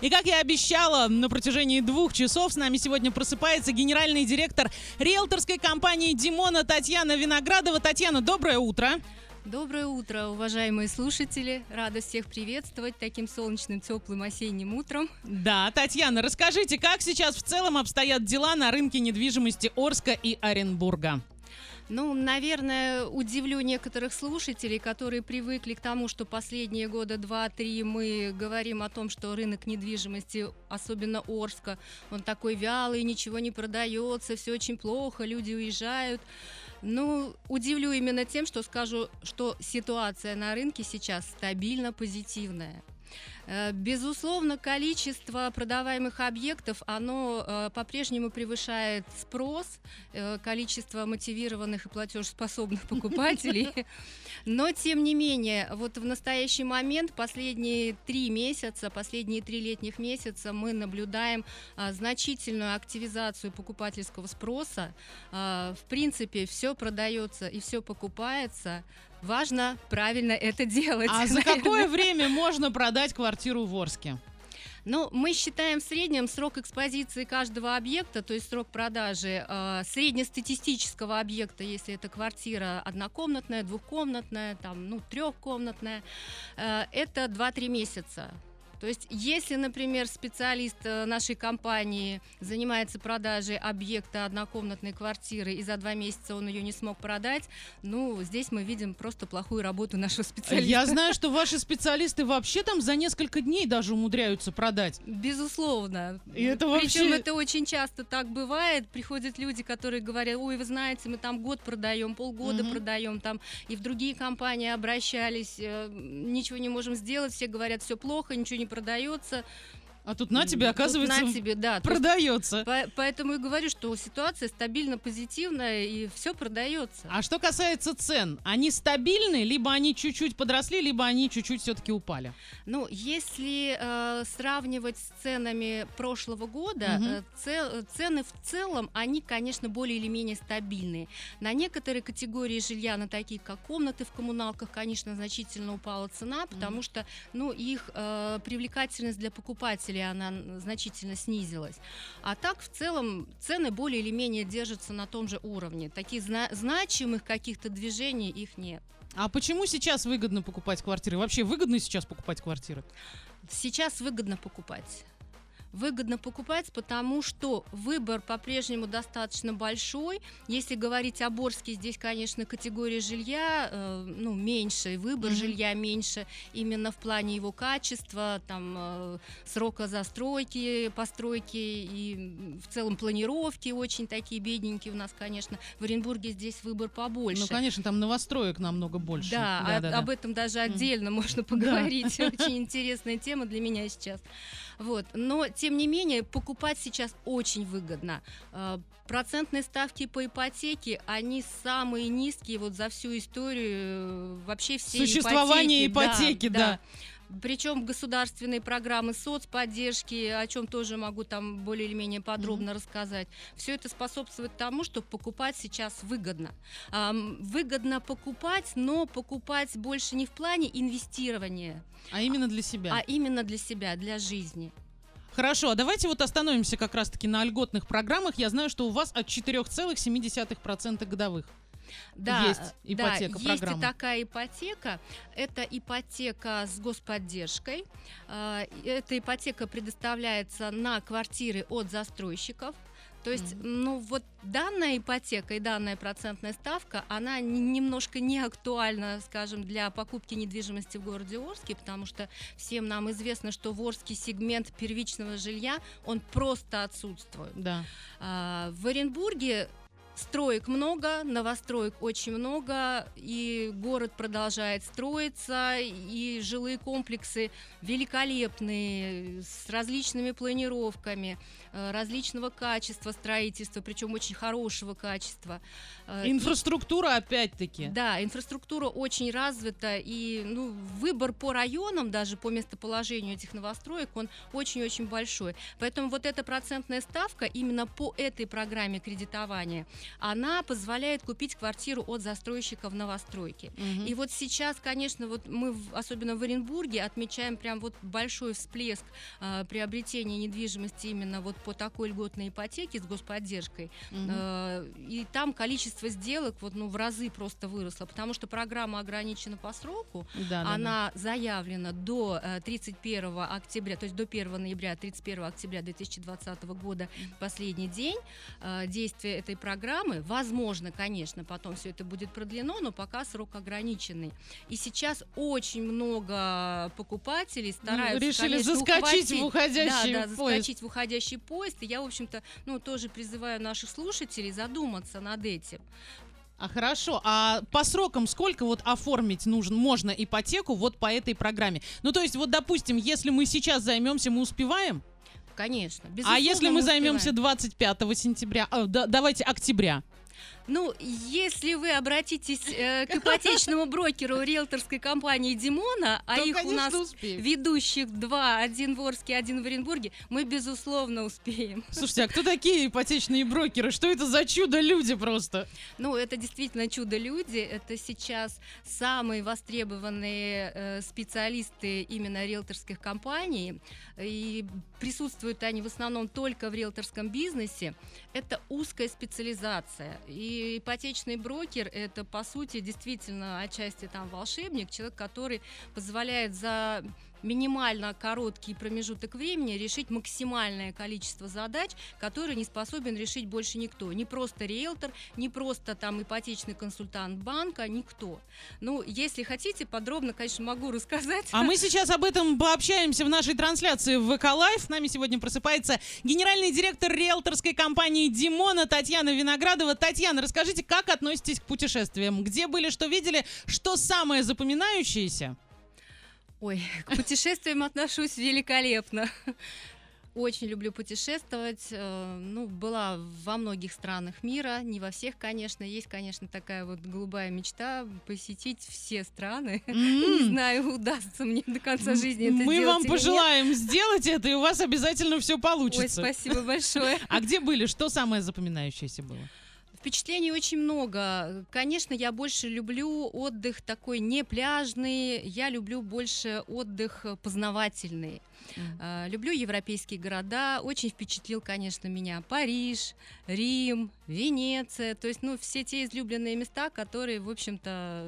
И как я обещала, на протяжении двух часов с нами сегодня просыпается генеральный директор риэлторской компании «Димона» Татьяна Виноградова. Татьяна, доброе утро. Доброе утро, уважаемые слушатели. Рада всех приветствовать таким солнечным, теплым осенним утром. Да, Татьяна, расскажите, как сейчас в целом обстоят дела на рынке недвижимости Орска и Оренбурга? Ну, наверное, удивлю некоторых слушателей, которые привыкли к тому, что последние года два-три мы говорим о том, что рынок недвижимости, особенно Орска, он такой вялый, ничего не продается, все очень плохо, люди уезжают. Ну, удивлю именно тем, что скажу, что ситуация на рынке сейчас стабильно позитивная. Э, безусловно, количество продаваемых объектов, оно э, по-прежнему превышает спрос, э, количество мотивированных и платежеспособных покупателей. Но, тем не менее, вот в настоящий момент, последние три месяца, последние три летних месяца мы наблюдаем значительную активизацию покупательского спроса. В принципе, все продается и все покупается. Важно правильно это делать. А за какое время можно продать квартиру в Орске? Ну, мы считаем в среднем срок экспозиции каждого объекта, то есть срок продажи э, среднестатистического объекта, если это квартира однокомнатная, двухкомнатная, там, ну, трехкомнатная, э, это 2-3 месяца. То есть, если, например, специалист э, нашей компании занимается продажей объекта однокомнатной квартиры, и за два месяца он ее не смог продать, ну, здесь мы видим просто плохую работу нашего специалиста. Я знаю, что ваши специалисты вообще там за несколько дней даже умудряются продать. Безусловно. И это Причем вообще... это очень часто так бывает. Приходят люди, которые говорят, ой, вы знаете, мы там год продаем, полгода угу. продаем, там и в другие компании обращались, э, ничего не можем сделать, все говорят, все плохо, ничего не продается. А тут на тебе, оказывается, на тебе, да, продается. По поэтому и говорю, что ситуация стабильно позитивная и все продается. А что касается цен, они стабильны, либо они чуть-чуть подросли, либо они чуть-чуть все-таки упали? Ну, если э, сравнивать с ценами прошлого года, угу. э, цены в целом, они, конечно, более или менее стабильные. На некоторые категории жилья, на такие как комнаты в коммуналках, конечно, значительно упала цена, потому угу. что, ну, их э, привлекательность для покупателей или она значительно снизилась. А так, в целом, цены более или менее держатся на том же уровне. Таких зна- значимых каких-то движений их нет. А почему сейчас выгодно покупать квартиры? Вообще выгодно сейчас покупать квартиры? Сейчас выгодно покупать выгодно покупать, потому что выбор по-прежнему достаточно большой. Если говорить о Борске, здесь, конечно, категория жилья э, ну, меньше, выбор mm-hmm. жилья меньше именно в плане его качества, там, э, срока застройки, постройки и в целом планировки очень такие бедненькие у нас, конечно. В Оренбурге здесь выбор побольше. Ну, конечно, там новостроек намного больше. Да, да, а, да об да. этом даже отдельно mm. можно поговорить. Очень интересная тема для меня сейчас. Вот. Но, тем не менее, покупать сейчас очень выгодно. А, процентные ставки по ипотеке, они самые низкие вот за всю историю э, вообще все Существование ипотеки, ипотеки да. да. Причем государственные программы соцподдержки, о чем тоже могу там более или менее подробно mm-hmm. рассказать. Все это способствует тому, что покупать сейчас выгодно. Эм, выгодно покупать, но покупать больше не в плане инвестирования. А именно для себя. А именно для себя, для жизни. Хорошо, а давайте вот остановимся как раз-таки на льготных программах. Я знаю, что у вас от 4,7% годовых. Да, есть ипотека, да, есть и такая ипотека. Это ипотека с господдержкой. А, эта ипотека предоставляется на квартиры от застройщиков. То есть, mm-hmm. ну вот данная ипотека и данная процентная ставка, она немножко не актуальна, скажем, для покупки недвижимости в городе Орске, потому что всем нам известно, что в Орске сегмент первичного жилья, он просто отсутствует. Да. А, в Оренбурге Строек много, новостроек очень много, и город продолжает строиться, и жилые комплексы великолепные, с различными планировками, э, различного качества строительства, причем очень хорошего качества. Э, инфраструктура, опять-таки. Да, инфраструктура очень развита, и ну, выбор по районам, даже по местоположению этих новостроек, он очень-очень большой. Поэтому вот эта процентная ставка именно по этой программе кредитования – она позволяет купить квартиру от застройщика в новостройке. Мгм. И вот сейчас, конечно, вот мы, особенно в Оренбурге, отмечаем прям вот большой всплеск э, приобретения недвижимости именно вот по такой льготной ипотеке с господдержкой. Мгм. Э, И там количество сделок вот, ну, в разы просто выросло, потому что программа ограничена по сроку, Да, да, да. она заявлена до э, 31 октября, то есть до 1 ноября 31 октября 2020 года, последний день э, действия этой программы. Возможно, конечно, потом все это будет продлено, но пока срок ограниченный. И сейчас очень много покупателей Ну, стараются, решили конечно, заскочить ухватить- в уходящий да, да, поезд. заскочить в уходящий поезд. И я, в общем-то, ну, тоже призываю наших слушателей задуматься над этим. А хорошо, а по срокам сколько вот оформить нужно, можно ипотеку вот по этой программе? Ну, то есть, вот, допустим, если мы сейчас займемся, мы успеваем? Конечно. а если мы займемся успеваем. 25 сентября, а, да- давайте октября. Ну, если вы обратитесь э, к ипотечному брокеру риэлторской компании Димона, а то, их у нас конечно, успеем. ведущих два, один в Орске, один в Оренбурге, мы, безусловно, успеем. Слушайте, а кто такие ипотечные брокеры? Что это за чудо-люди просто? Ну, это действительно чудо-люди. Это сейчас самые востребованные э, специалисты именно риэлторских компаний. И присутствуют они в основном только в риэлторском бизнесе. Это узкая специализация. И ипотечный брокер — это, по сути, действительно отчасти там волшебник, человек, который позволяет за минимально короткий промежуток времени решить максимальное количество задач, которые не способен решить больше никто. Не просто риэлтор, не просто там ипотечный консультант банка, никто. Ну, если хотите, подробно, конечно, могу рассказать. А мы сейчас об этом пообщаемся в нашей трансляции в ВК Лайв. С нами сегодня просыпается генеральный директор риэлторской компании Димона Татьяна Виноградова. Татьяна, расскажите, как относитесь к путешествиям? Где были, что видели? Что самое запоминающееся? Ой, к путешествиям отношусь великолепно. Очень люблю путешествовать. э, Ну, была во многих странах мира, не во всех, конечно. Есть, конечно, такая вот голубая мечта посетить все страны. Не М, знаю, удастся мне до конца жизни это Мы вам пожелаем сделать это, и у вас обязательно все Ой, получится. спасибо большое. А где были? Что самое запоминающееся было? Впечатлений очень много. Конечно, я больше люблю отдых такой не пляжный, я люблю больше отдых познавательный. А, Люблю европейские города. Очень впечатлил, конечно, меня Париж, Рим, Венеция. То есть, ну, все те излюбленные места, которые, в общем-то,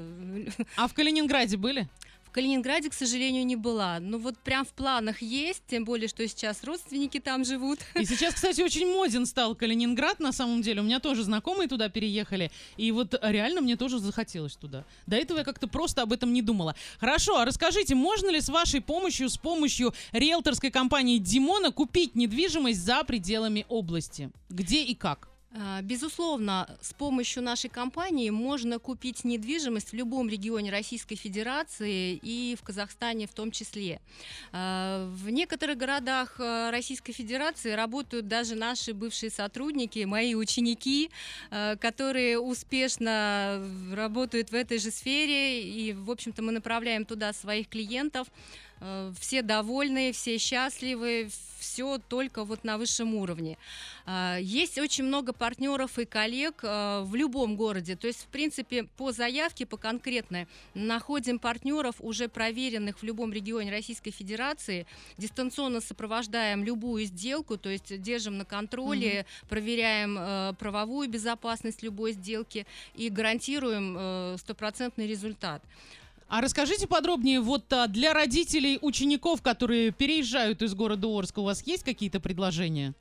А в Калининграде были? В Калининграде, к сожалению, не была. Но вот прям в планах есть, тем более, что сейчас родственники там живут. И сейчас, кстати, очень моден стал Калининград, на самом деле. У меня тоже знакомые туда переехали. И вот реально мне тоже захотелось туда. До этого я как-то просто об этом не думала. Хорошо, а расскажите, можно ли с вашей помощью, с помощью риэлторской компании Димона купить недвижимость за пределами области? Где и как? А, Безусловно, с помощью нашей компании можно купить недвижимость в любом регионе Российской Федерации и в Казахстане в том числе. А, В некоторых городах э, Российской Федерации работают даже наши бывшие сотрудники, мои ученики, э, которые успешно работают в этой же сфере. И, в общем-то, мы направляем туда своих клиентов. Э, Все довольны, все счастливы, все только вот на высшем уровне. А, Есть очень много партнеров и коллег а, в любом городе. То есть, в принципе, по заявке, по конкретной, находим партнеров, уже проверенных в любом регионе Российской Федерации, дистанционно сопровождаем любую сделку, то есть держим на контроле, проверяем э, правовую безопасность любой сделки и гарантируем э, стопроцентный результат. А расскажите подробнее, вот а, для родителей учеников, которые переезжают из города Орска, у вас есть какие-то предложения?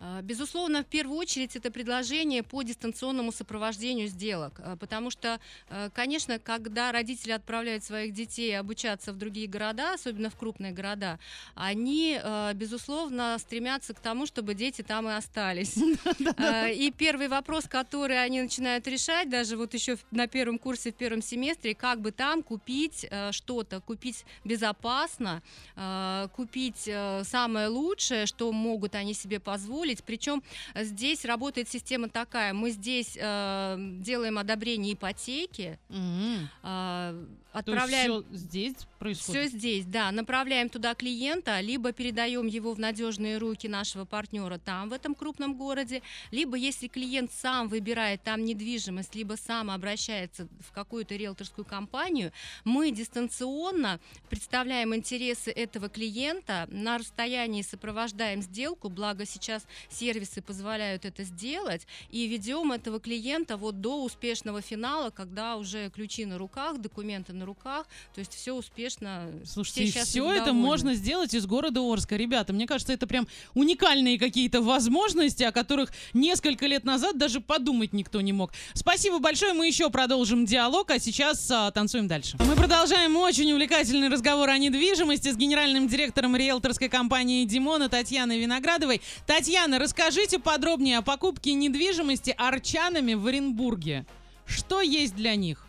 А, Безусловно, в первую очередь это предложение по дистанционному сопровождению сделок, а, потому что, э, конечно, когда родители отправляют своих детей обучаться в другие города, особенно в крупные города, они, э, безусловно, стремятся к тому, чтобы дети там и остались. И первый вопрос, который они начинают решать, даже вот еще на первом курсе, в первом семестре, как бы там купить э, что-то, купить безопасно, э, купить э, самое лучшее, что могут они себе позволить. Причем э, здесь работает система такая: мы здесь э, делаем одобрение ипотеки, М. а, отправляем... все здесь происходит? Все здесь, да. Направляем туда клиента, либо передаем его в надежные руки нашего партнера там, в этом крупном городе, либо если клиент сам выбирает там недвижимость, либо сам обращается в какую-то риэлторскую компанию, мы дистанционно представляем интересы этого клиента, на расстоянии сопровождаем сделку, благо сейчас сервисы позволяют это сделать, и ведем этого клиента вот до успешного финала, когда уже ключи на руках, документы на руках, то есть все успешно. Слушайте, все, все это можно сделать из города Орска. Ребята, мне кажется, это прям уникальные какие-то возможности, о которых несколько лет назад даже подумать никто не мог. Спасибо большое, мы еще продолжим диалог, а сейчас а, танцуем дальше. Мы продолжаем очень увлекательный разговор о недвижимости с генеральным директором риэлторской компании «Димона» Татьяной Виноградовой. Татьяна, расскажите подробнее о покупке недвижимости арчанами в Оренбурге. Что есть для них?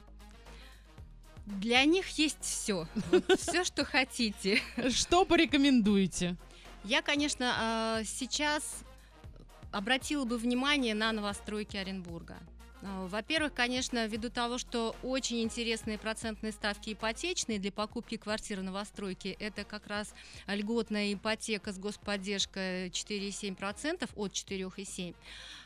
Для них есть все. все, что хотите. Что порекомендуете? Я, конечно, а, сейчас обратила бы внимание на новостройки Оренбурга. А, во-первых, конечно, ввиду того, что очень интересные процентные ставки ипотечные для покупки квартиры новостройки, это как раз льготная ипотека с господдержкой 4,7% от 4,7%.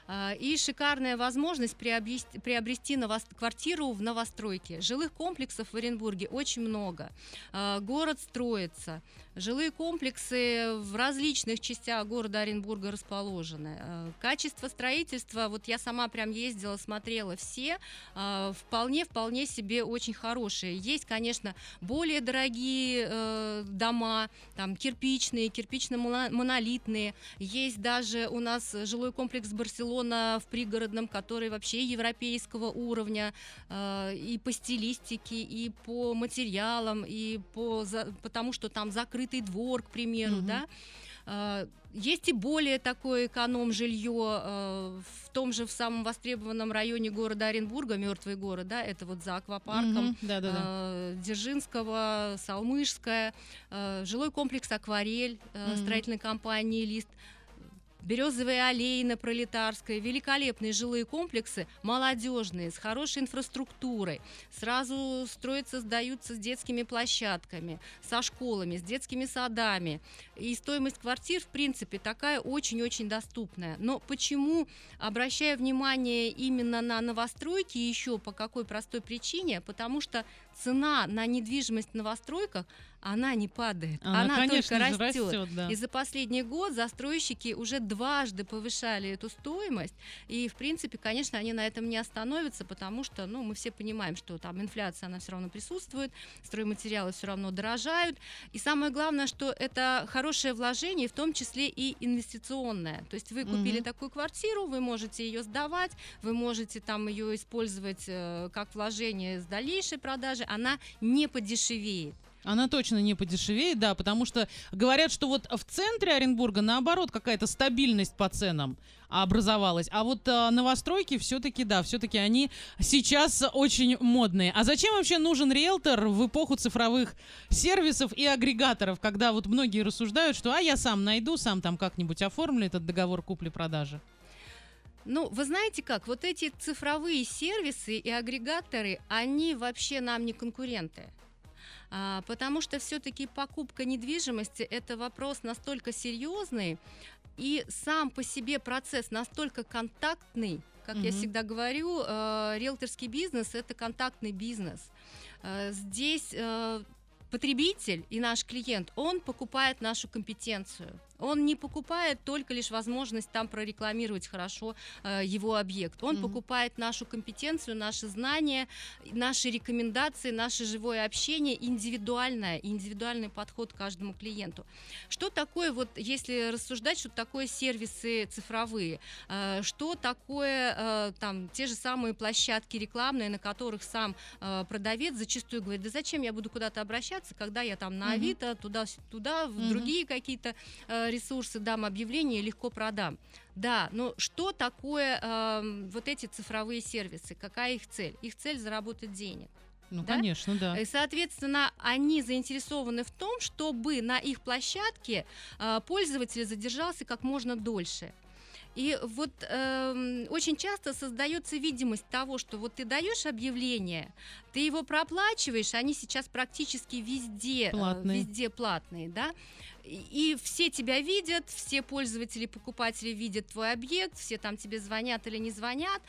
А, и шикарная возможность приобрести, приобрести новост, квартиру в новостройке. Жилых комплексов в Оренбурге очень много. А, город строится. Жилые комплексы в различных частях города Оренбурга расположены. А, качество строительства, вот я сама прям ездила, смотрела все, вполне-вполне себе очень хорошие. Есть, конечно, более дорогие э, дома, там кирпичные, кирпично-монолитные. Есть даже у нас жилой комплекс Барселоны, салона в пригородном, который вообще европейского уровня э, и по стилистике, и по материалам, и по за, потому что там закрытый двор, к примеру, mm-hmm. да. Э, есть и более такое эконом-жилье э, в том же в самом востребованном районе города Оренбурга, мертвый город, да, это вот за аквапарком mm-hmm, да, да, да. Э, Дзержинского, Салмышская, э, жилой комплекс «Акварель» э, mm-hmm. строительной компании «Лист». Березовые аллеи на Пролетарской, великолепные жилые комплексы, молодежные, с хорошей инфраструктурой. Сразу строятся, сдаются с детскими площадками, со школами, с детскими садами. И стоимость квартир, в принципе, такая очень-очень доступная. Но почему, обращая внимание именно на новостройки, еще по какой простой причине? Потому что цена на недвижимость в новостройках она не падает, она, она только растет. растет да. И за последний год застройщики уже дважды повышали эту стоимость, и в принципе, конечно, они на этом не остановятся, потому что, ну, мы все понимаем, что там инфляция, она все равно присутствует, стройматериалы все равно дорожают, и самое главное, что это хорошее вложение, в том числе и инвестиционное. То есть вы купили угу. такую квартиру, вы можете ее сдавать, вы можете там ее использовать э, как вложение с дальнейшей продажи, она не подешевеет. Она точно не подешевеет, да, потому что говорят, что вот в центре Оренбурга наоборот какая-то стабильность по ценам образовалась, а вот э, новостройки все-таки, да, все-таки они сейчас очень модные. А зачем вообще нужен риэлтор в эпоху цифровых сервисов и агрегаторов, когда вот многие рассуждают, что а я сам найду, сам там как-нибудь оформлю этот договор купли-продажи? Ну, вы знаете как, вот эти цифровые сервисы и агрегаторы, они вообще нам не конкуренты. А, потому что все-таки покупка недвижимости это вопрос настолько серьезный, и сам по себе процесс настолько контактный, как угу. я всегда говорю, э, риэлторский бизнес это контактный бизнес. Э, здесь э, потребитель и наш клиент, он покупает нашу компетенцию. Он не покупает только лишь возможность там прорекламировать хорошо э, его объект. Он mm-hmm. покупает нашу компетенцию, наши знания, наши рекомендации, наше живое общение, индивидуальное, индивидуальный подход к каждому клиенту. Что такое, вот если рассуждать, что такое сервисы цифровые, э, что такое э, там те же самые площадки рекламные, на которых сам э, продавец зачастую говорит, да зачем я буду куда-то обращаться, когда я там на Авито, mm-hmm. туда, туда, в mm-hmm. другие какие-то э, ресурсы, дам объявление, легко продам. Да, но что такое э, вот эти цифровые сервисы? Какая их цель? Их цель заработать денег. Ну, да? конечно, да. И, соответственно, они заинтересованы в том, чтобы на их площадке э, пользователь задержался как можно дольше. И вот эм, очень часто создается видимость того, что вот ты даешь объявление, ты его проплачиваешь, они сейчас практически везде э, Платные. везде платные, да. И и все тебя видят, все пользователи, покупатели видят твой объект, все там тебе звонят или не звонят.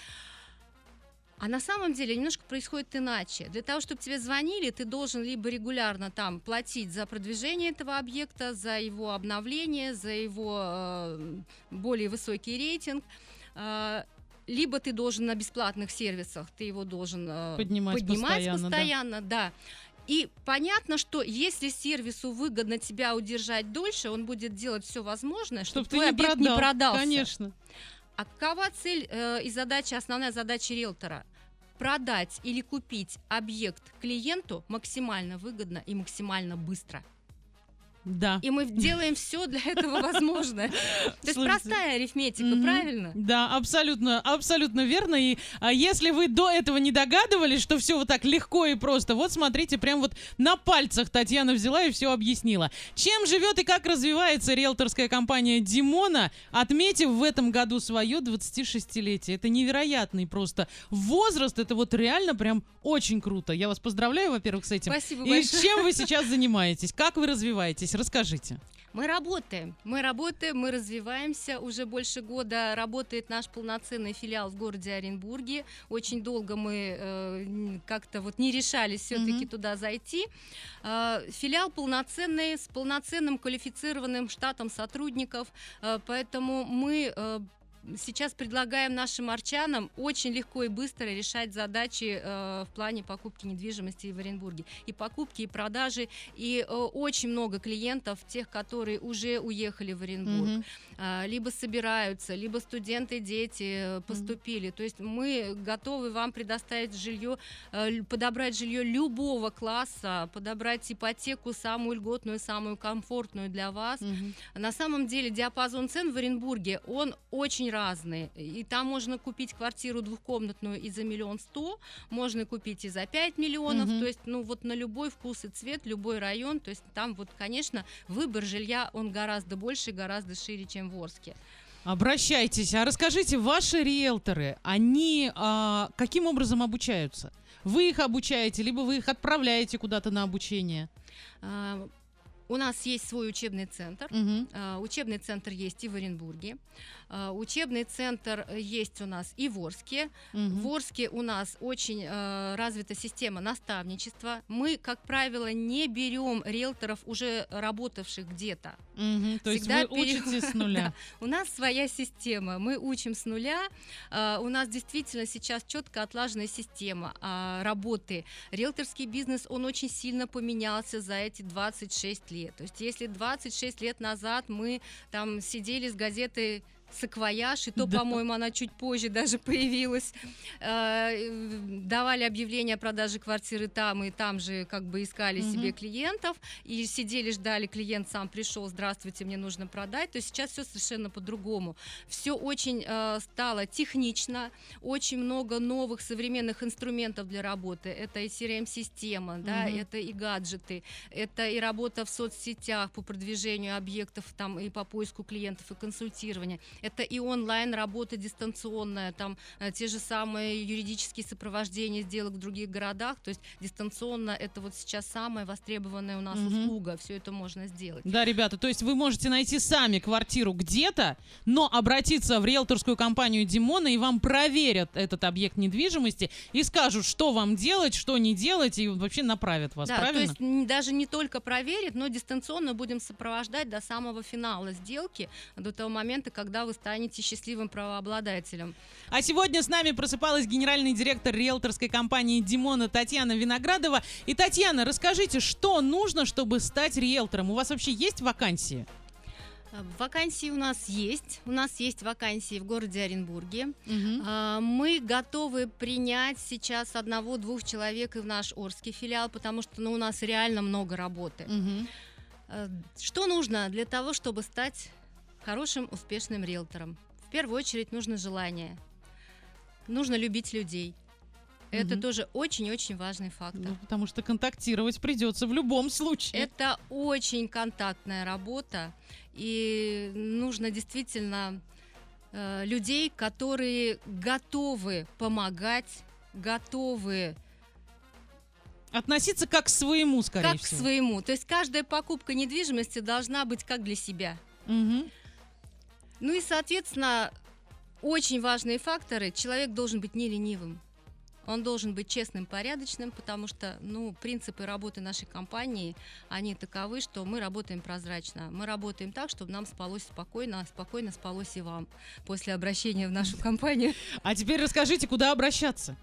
А на самом деле немножко происходит иначе. Для того, чтобы тебе звонили, ты должен либо регулярно там платить за продвижение этого объекта, за его обновление, за его э, более высокий рейтинг. э, либо ты должен на бесплатных сервисах, ты его должен э, Поднимать постоянно, да. постоянно, да. И понятно, что если сервису выгодно тебя удержать дольше, он будет делать все возможное, чтобы Чтоб ты твой не объект продал. не продался. Конечно. А какова цель э, и задача, основная задача риэлтора? Продать или купить объект клиенту максимально выгодно и максимально быстро. Да. И мы делаем все для этого возможное. То есть простая арифметика, правильно? Да, абсолютно, абсолютно верно. И а, если вы до этого не догадывались, что все вот так легко и просто, вот смотрите, прям вот на пальцах Татьяна взяла и все объяснила. Чем живет и как развивается риэлторская компания Димона, отметив в этом году свое 26-летие. Это невероятный просто возраст, это вот реально прям очень круто. Я вас поздравляю, во-первых, с этим. Спасибо И большое. чем вы сейчас занимаетесь? Как вы развиваетесь? Расскажите. Мы работаем, мы работаем, мы развиваемся. Уже больше года работает наш полноценный филиал в городе Оренбурге. Очень долго мы э, как-то вот не решались все-таки Мгм. туда зайти. Э, филиал полноценный, с полноценным квалифицированным штатом сотрудников, э, поэтому мы э, Сейчас предлагаем нашим арчанам очень легко и быстро решать задачи э, в плане покупки недвижимости в Оренбурге. И покупки, и продажи, и э, очень много клиентов, тех, которые уже уехали в Оренбург, Мгм. а, либо собираются, либо студенты, дети э, поступили. То есть мы готовы вам предоставить жилье, э, подобрать жилье любого класса, подобрать ипотеку самую льготную, самую комфортную для вас. Мгм. На самом деле диапазон цен в Оренбурге, он очень разный. И там можно купить квартиру двухкомнатную и за миллион сто, можно купить и за 5 миллионов. Мгм. То есть, ну вот на любой вкус и цвет, любой район. То есть там вот, конечно, выбор жилья, он гораздо больше, гораздо шире, чем в Орске. Обращайтесь. А расскажите, ваши риэлторы, они а, каким образом обучаются? Вы их обучаете, либо вы их отправляете куда-то на обучение? У нас есть свой учебный центр. А, Учебный центр есть и в Оренбурге. А, Учебный центр э, есть у нас и в Орске. Мгм. В Орске у нас очень э, развита система наставничества. Мы, как правило, не берем риэлторов, уже работавших где-то. Мгм. То есть Всегда вы учите с нуля. У нас своя система, мы учим с нуля. У нас действительно сейчас четко отлаженная система а, работы. Риэлторский бизнес, он очень сильно поменялся за эти 26 лет. То есть если 26 лет назад мы там сидели с газетой саквояж, и то, Да. по-моему, она чуть позже даже появилась. Э, Давали объявление о продаже квартиры там, и там же как бы искали Мгм. себе клиентов, и сидели, ждали, клиент сам пришел, здравствуйте, мне нужно продать. То есть сейчас все совершенно по-другому. Все очень э, стало технично, очень много новых современных инструментов для работы. Это и CRM-система, да, Мгм. это и гаджеты, это и работа в соцсетях по продвижению объектов там и по поиску клиентов и консультирования. Это и онлайн работа дистанционная, там э, те же самые юридические сопровождения сделок в других городах. То есть дистанционно это вот сейчас самая востребованная у нас Мгм. услуга. Все это можно сделать. Да, ребята, то есть вы можете найти сами квартиру где-то, но обратиться в риэлторскую компанию Димона, и вам проверят этот объект недвижимости и скажут, что вам делать, что не делать, и вообще направят вас, да, правильно? то есть даже не только проверит, но дистанционно будем сопровождать до самого финала сделки, до того момента, когда вы станете счастливым правообладателем. А сегодня с нами просыпалась генеральный директор риэлторской компании Димона Татьяна Виноградова. И, Татьяна, расскажите, что нужно, чтобы стать риэлтором? У вас вообще есть вакансии? А, Вакансии у нас есть. У нас есть вакансии в городе Оренбурге. А, Мы готовы принять сейчас одного-двух человек и в наш Орский филиал, потому что ну, у нас реально много работы. А, Что нужно для того, чтобы стать хорошим, успешным риэлтором? В первую очередь нужно желание. Нужно любить людей. Это Мгм. тоже очень-очень важный фактор. Ну, потому что контактировать придется в любом случае. Это очень контактная работа, и нужно действительно э, людей, которые готовы помогать, готовы Относиться как к своему, скорее как к всего. своему. То есть каждая покупка недвижимости должна быть как для себя. Мгм. Ну и, соответственно, очень важные факторы. Человек должен быть не ленивым. Он должен быть честным, порядочным, потому что, ну, принципы работы нашей компании, они таковы, что мы работаем прозрачно. Мы работаем так, чтобы нам спалось спокойно, а спокойно спалось и вам после обращения в нашу компанию. А теперь расскажите, куда обращаться?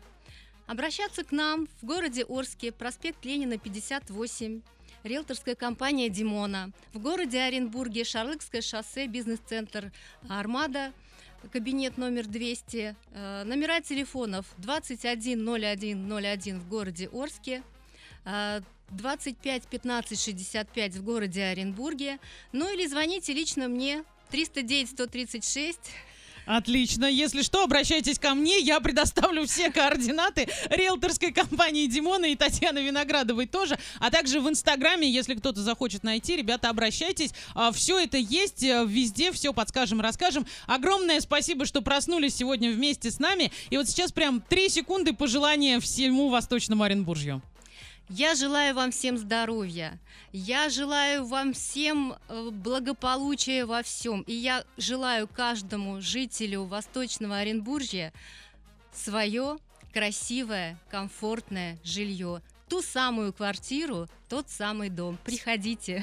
Обращаться к нам в городе Орске, проспект Ленина, 58, риэлторская компания «Димона». В городе Оренбурге, Шарлыкское шоссе, бизнес-центр «Армада», кабинет номер 200. Э, Номера телефонов 210101 в городе Орске, э, 25 15 65 в городе Оренбурге. Ну или звоните лично мне 309 136 Отлично. Если что, обращайтесь ко мне. Я предоставлю все координаты риэлторской компании Димона и Татьяны Виноградовой тоже. А также в Инстаграме, если кто-то захочет найти, ребята, обращайтесь. Все это есть э, везде, все подскажем, расскажем. Огромное спасибо, что проснулись сегодня вместе с нами. И вот сейчас прям три секунды пожелания всему Восточному Оренбуржью. Я желаю вам всем здоровья. Я желаю вам всем э, благополучия во всем. И я желаю каждому жителю Восточного Оренбуржья свое красивое, комфортное жилье. Ту самую квартиру, тот самый дом. Приходите.